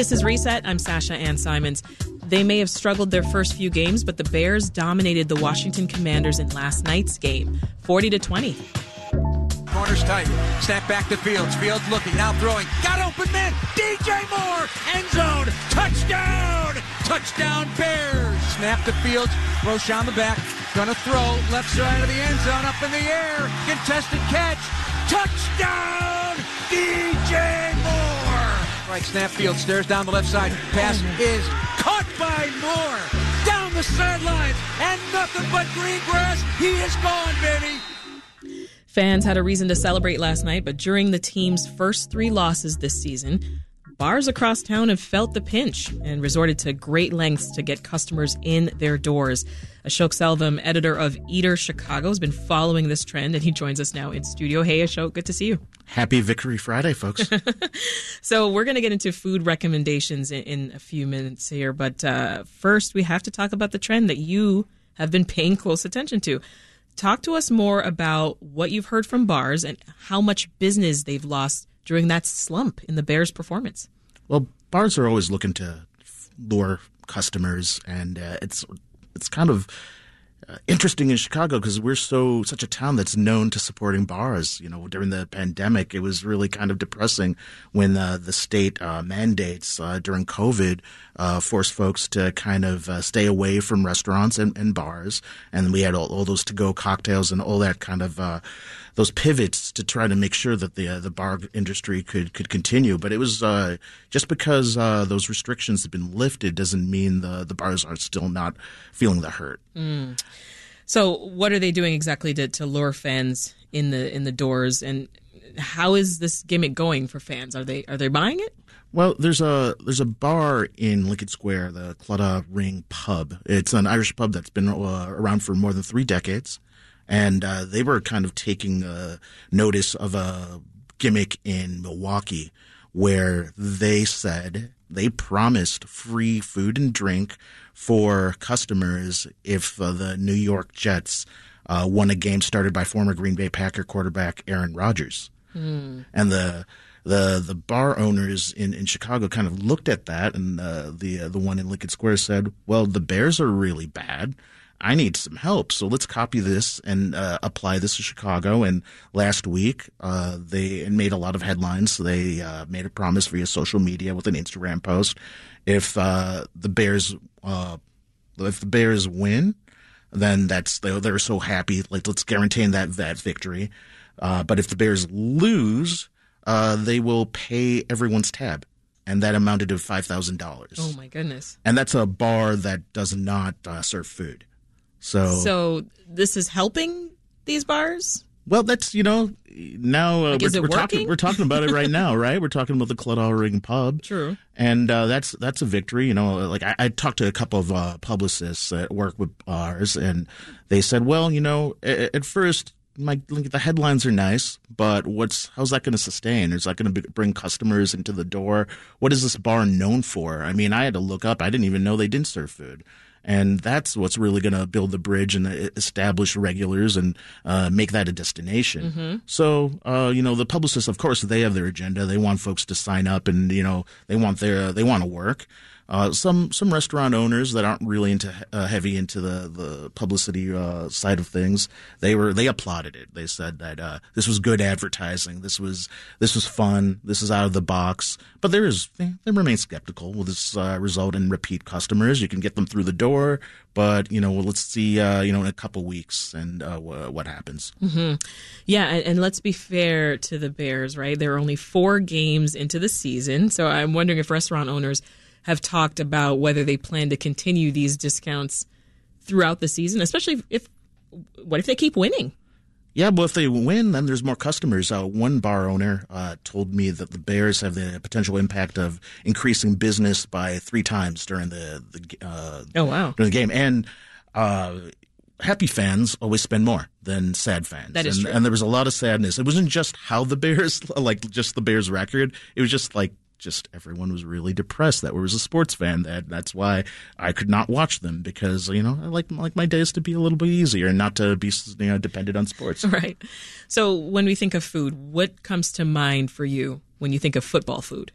This is Reset. I'm Sasha Ann Simons. They may have struggled their first few games, but the Bears dominated the Washington Commanders in last night's game, 40 to 20. Corners tight. Snap back to Fields. Fields looking, now throwing. Got open man. DJ Moore. End zone. Touchdown. Touchdown Bears. Snap to Fields. Roschon the back. Gonna throw. Left side of the end zone. Up in the air. Contested catch. Touchdown. DJ. Right snap. Field stares down the left side. Pass is caught by Moore. Down the sidelines. And nothing but green grass. He is gone, baby. Fans had a reason to celebrate last night, but during the team's first three losses this season, bars across town have felt the pinch and resorted to great lengths to get customers in their doors. Ashok Selvam, editor of Eater Chicago, has been following this trend, and he joins us now in studio. Hey, Ashok, good to see you. Happy Victory Friday, folks. so, we're going to get into food recommendations in, in a few minutes here, but uh, first, we have to talk about the trend that you have been paying close attention to. Talk to us more about what you've heard from bars and how much business they've lost during that slump in the Bears' performance. Well, bars are always looking to lure customers, and uh, it's it's kind of uh, interesting in Chicago because we're so such a town that's known to supporting bars. You know, during the pandemic, it was really kind of depressing when uh, the state uh, mandates uh, during COVID uh, forced folks to kind of stay away from restaurants and, and, bars, and we had all, all those to go cocktails and all that kind of those pivots to try to make sure that the the bar industry could could continue. But it was just because those restrictions have been lifted doesn't mean the the bars are still not feeling the hurt. Mm. So, what are they doing exactly to, to lure fans in the in the doors, and how is this gimmick going for fans? Are they are they buying it? Well, there's a there's a bar in Lincoln Square, the Claddagh Ring Pub. It's an Irish pub that's been uh, around for more than three decades and uh, they were kind of taking uh, notice of a gimmick in Milwaukee where they said they promised free food and drink for customers if uh, the New York Jets uh, won a game started by former Green Bay Packer quarterback Aaron Rodgers. Mm. And the the the bar owners in, in Chicago kind of looked at that, and uh, the uh, the one in Lincoln Square said, "Well, the Bears are really bad. I need some help. So let's copy this and uh, apply this to Chicago. And last week, uh, they made a lot of headlines. So they uh, made a promise via social media with an Instagram post. If uh, the Bears, uh, if the Bears win, then that's they're, they're so happy. Like let's guarantee that that victory. Uh, but if the Bears lose, they will pay everyone's tab and that amounted to five thousand dollars. Oh my goodness! And that's a bar that does not uh, serve food. So, so this is helping these bars. Well, that's you know now uh, like, we're, we're talking we're talking about it right now, right? We're talking about the Claddagh Ring Pub. True, and uh, that's that's a victory. You know, like I, I talked to a couple of uh, publicists that work with bars, and they said, well, you know, at, at first my the headlines are nice, but what's how's that going to sustain? Is that going to bring customers into the door? What is this bar known for? I mean, I had to look up. I didn't even know they didn't serve food and that's what's really going to build the bridge and establish regulars and uh, make that a destination. Mm-hmm. So, uh, you know, the publicists, of course, they have their agenda. They want folks to sign up, and you know, they want their they want to work. Uh, some some restaurant owners that aren't really into uh, heavy into the the publicity uh, side of things, they were they applauded it. They said that uh, this was good advertising. This was this was fun. This is out of the box. But there is they, remain skeptical. Will this uh, result in repeat customers? You can get them through the door, but you know, well, let's see. You know, in a couple weeks and w- what happens. Mm-hmm. Yeah, and, and let's be fair to the Bears. Right, there are only four games into the season, so I'm wondering if restaurant owners have talked about whether they plan to continue these discounts throughout the season, especially if what if they keep winning? Yeah, well, if they win, then there's more customers. Uh, one bar owner uh, told me that the Bears have the potential impact of increasing business by three times during the, the uh, oh wow during the game, and uh, happy fans always spend more than sad fans. That is and, true. and there was a lot of sadness. It wasn't just how the Bears, like just the Bears record. It was just like just everyone was really depressed that was a sports fan. That that's why I could not watch them because you know I like like my days to be a little bit easier and not to be you know dependent on sports. Right. So when we think of food, what comes to mind for you when you think of football food?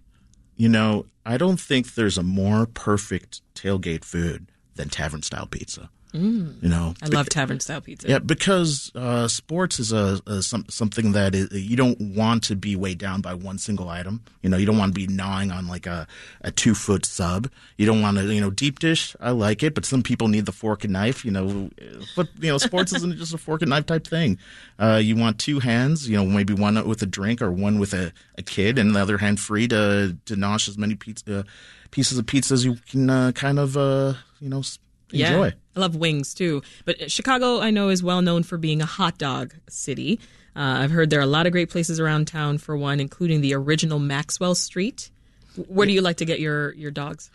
You know, I don't think there's a more perfect tailgate food than tavern style pizza. Mm. You know, I love tavern style pizza. Yeah, because uh, sports is a, a some, something that is, you don't want to be weighed down by one single item. You know, you don't want to be gnawing on like a, a two foot sub. You don't want to, you know, deep dish. I like it, but some people need the fork and knife. You know, but you know, sports isn't just a fork and knife type thing. Uh, you want two hands. You know, maybe one with a drink or one with a, a kid, and the other hand free to to nosh as many pizza, uh, pieces of pizza as you can uh, kind of uh, you know enjoy. Yeah, I love wings too. But Chicago, I know, is well known for being a hot dog city. Uh, I've heard there are a lot of great places around town for one, including the original Maxwell Street. Where do you like to get your, your dogs?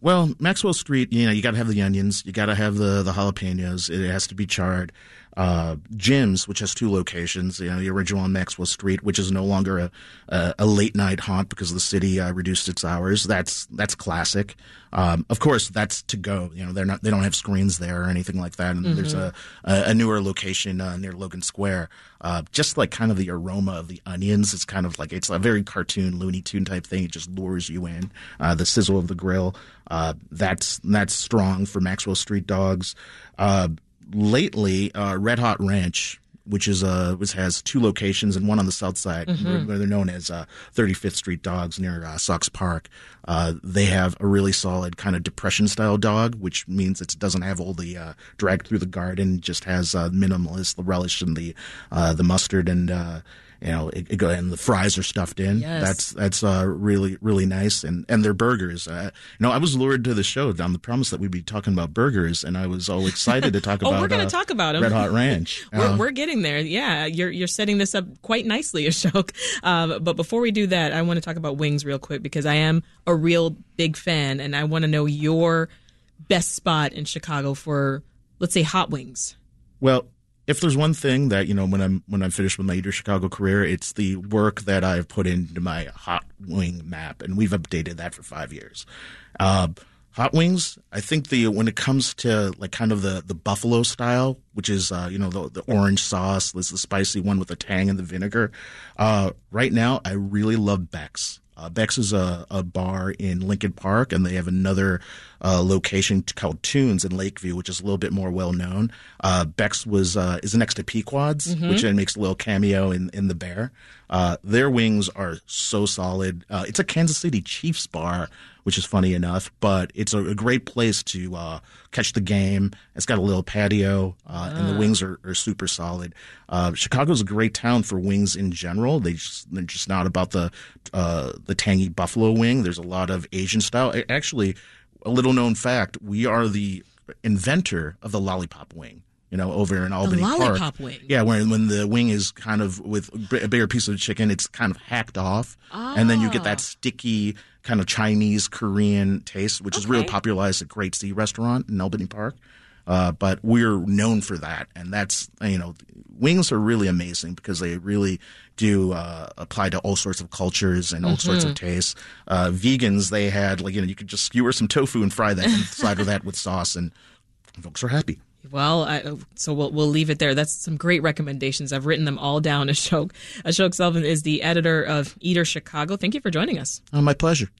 Well, Maxwell Street, you know, you got to have the onions, you got to have the the jalapenos. It has to be charred. Uh, Jim's, which has two locations, you know, the original on Maxwell Street, which is no longer a a, a late night haunt because the city uh, reduced its hours. That's that's classic. Um, of course, that's to go. You know, they're not they don't have screens there or anything like that. And mm-hmm. there's a, a, a newer location uh, near Logan Square. Uh, just like kind of the aroma of the onions, it's kind of like it's a very cartoon, Looney Tune type thing. It just lures you in. Uh, the sizzle of the grill, uh, that's that's strong for Maxwell Street dogs. Uh, lately, uh, Red Hot Ranch, which is uh, which has two locations and one on the south side, mm-hmm. where they're known as uh, 35th Street Dogs near uh, Sox Park. Uh, they have a really solid kind of depression style dog, which means it doesn't have all the uh, drag through the garden, just has uh, minimalist the relish and the uh, the mustard and uh, you know, it, it, and the fries are stuffed in. Yes. That's that's uh, really really nice, and and their burgers. Uh, you know, I was lured to the show on the promise that we'd be talking about burgers, and I was all excited to talk oh, about. we're going to uh, talk about them. Red Hot Ranch. we're, uh, we're, getting there. Yeah, you're you're setting this up quite nicely, Ashok. Um, but before we do that, I want to talk about wings real quick because I am a real big fan, and I want to know your best spot in Chicago for, let's say, hot wings. Well, if there's one thing that you know when I'm when I'm finished with my Eater Chicago career, it's the work that I've put into my hot wing map, and we've updated that for five years. Uh, hot wings, I think the when it comes to like kind of the the buffalo style, which is uh, you know the the orange sauce, this is the spicy one with the tang and the vinegar. Uh, right now, I really love Beck's. Uh, Beck's is a, a bar in Lincoln Park, and they have another uh, location called Tunes in Lakeview, which is a little bit more well known. Uh, Beck's was uh, is next to Pequod's, mm-hmm. which then makes a little cameo in in the bear. Uh, their wings are so solid. Uh, it's a Kansas City Chiefs bar, which is funny enough, but it's a, a great place to uh, catch the game. It's got a little patio, uh, and the ah. wings are, are super solid. Uh, Chicago's a great town for wings in general. They just, they're just not about the uh, the tangy buffalo wing. There's a lot of Asian style. Actually, a little known fact: we are the inventor of the lollipop wing you know, over in Albany the lollipop Park. wing. Yeah, when when the wing is kind of with a bigger piece of chicken, it's kind of hacked off, and then you get that ah. sticky kind of Chinese Korean taste, which okay. is really popularized at Great Sea Restaurant in Albany Park. Uh, but we're known for that, and that's you know, wings are really amazing because they really do uh, apply to all sorts of cultures and all mm-hmm. sorts of tastes. Uh, vegans, they had like you know, you could just skewer some tofu and fry that and slather that with sauce, and folks are happy. Well, I, so we'll we'll leave it there. That's some great recommendations. I've written them all down. Ashok Ashok Selvam is the editor of Eater Chicago. Thank you for joining us. Oh, my pleasure.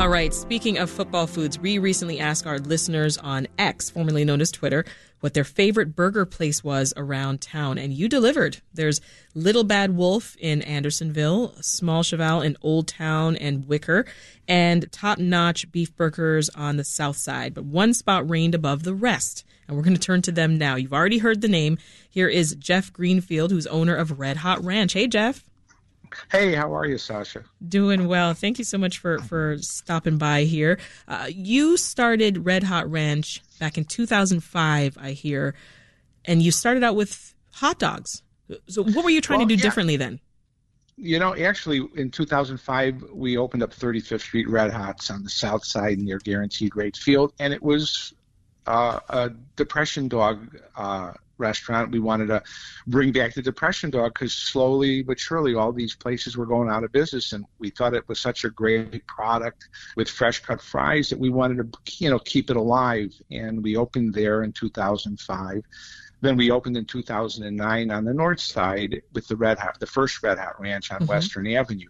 All right. Speaking of football foods, we recently asked our listeners on X, formerly known as Twitter, what their favorite burger place was around town, and you delivered. There's Little Bad Wolf in Andersonville, Small Cheval in Old Town and Wicker, and top notch beef burgers on the south side. But one spot reigned above the rest, and we're going to turn to them now. You've already heard the name. Here is Jeff Greenfield, who's owner of Red Hot Ranch. Hey, Jeff. Hey, how are you, Sasha? Doing well. Thank you so much for for stopping by here. Uh, you started Red Hot Ranch back in 2005, I hear, and you started out with hot dogs. So, what were you trying well, to do yeah. differently then? You know, actually, in 2005, we opened up 35th Street Red Hots on the south side near Guaranteed Rate Field, and it was uh, a depression dog uh, restaurant. We wanted to bring back the Depression Dog because slowly but surely all these places were going out of business, and we thought it was such a great product with fresh cut fries that we wanted to you know keep it alive. And we opened there in 2005. then we opened in 2009 on the north side with the Red Hot, the first Red Hot Ranch on mm-hmm. Western Avenue,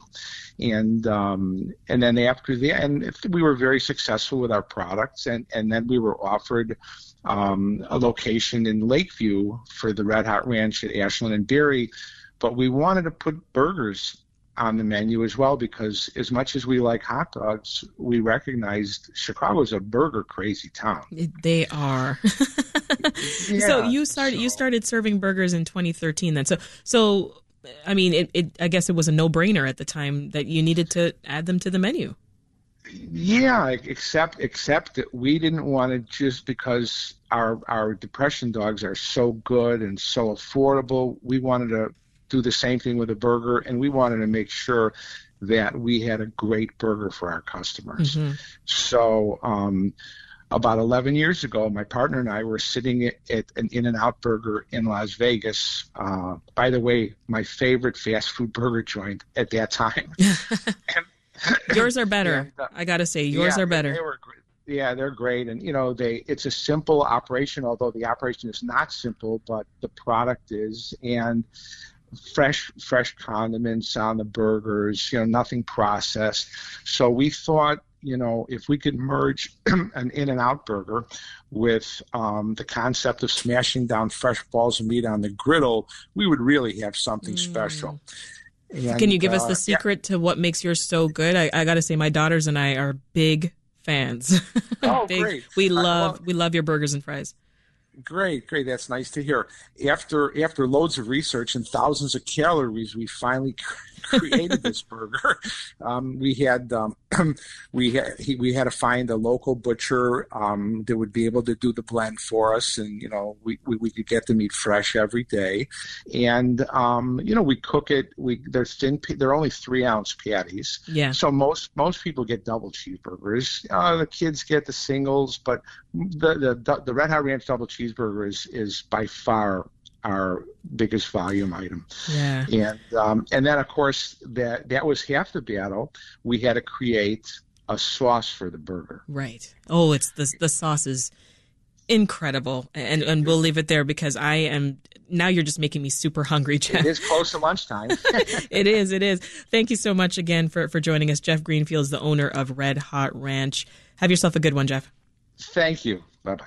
and um, and then after the and we were very successful with our products, and and then we were offered um, a location in Lakeview for the Red Hot Ranch at Ashland and Barry, but we wanted to put burgers on the menu as well because as much as we like hot dogs, we recognized Chicago is a burger crazy town. They are. yeah, so you started so. you started serving burgers in 2013 then. So so I mean it, it I guess it was a no-brainer at the time that you needed to add them to the menu. Yeah, except except that we didn't want to just because our our depression dogs are so good and so affordable. We wanted to do the same thing with a burger, and we wanted to make sure that we had a great burger for our customers. Mm-hmm. So, um, about 11 years ago, my partner and I were sitting at an In N Out Burger in Las Vegas. Uh, by the way, my favorite fast food burger joint at that time. and, yours are better. Uh, I got to say, yours yeah, are better. They were, yeah, they're great, and you know, they it's a simple operation. Although the operation is not simple, but the product is, and fresh fresh condiments on the burgers, you know, nothing processed. So we thought, you know, if we could merge an In and Out burger with um, the concept of smashing down fresh balls of meat on the griddle, we would really have something mm. special. And, Can you give uh, us the secret yeah. to what makes yours so good? I, I got to say, my daughters and I are big fans. Oh, big, great! We love we love your burgers and fries. Great, great. That's nice to hear. After after loads of research and thousands of calories, we finally created this burger. Um, we had um, we had he, we had to find a local butcher um, that would be able to do the blend for us, and you know we, we, we could get the meat fresh every day, and um, you know we cook it. We they're thin. They're only three ounce patties. Yeah. So most most people get double cheeseburgers. Uh, the kids get the singles, but the the the Red Hot Ranch double cheeseburger is is by far our biggest volume item. Yeah. And um, and then of course that that was half the battle. We had to create a sauce for the burger. Right. Oh, it's the the sauce is incredible, and and we'll leave it there because I am now. You're just making me super hungry, Jeff. It is close to lunchtime. it is. It is. Thank you so much again for for joining us. Jeff Greenfield is the owner of Red Hot Ranch. Have yourself a good one, Jeff. Thank you. Bye bye.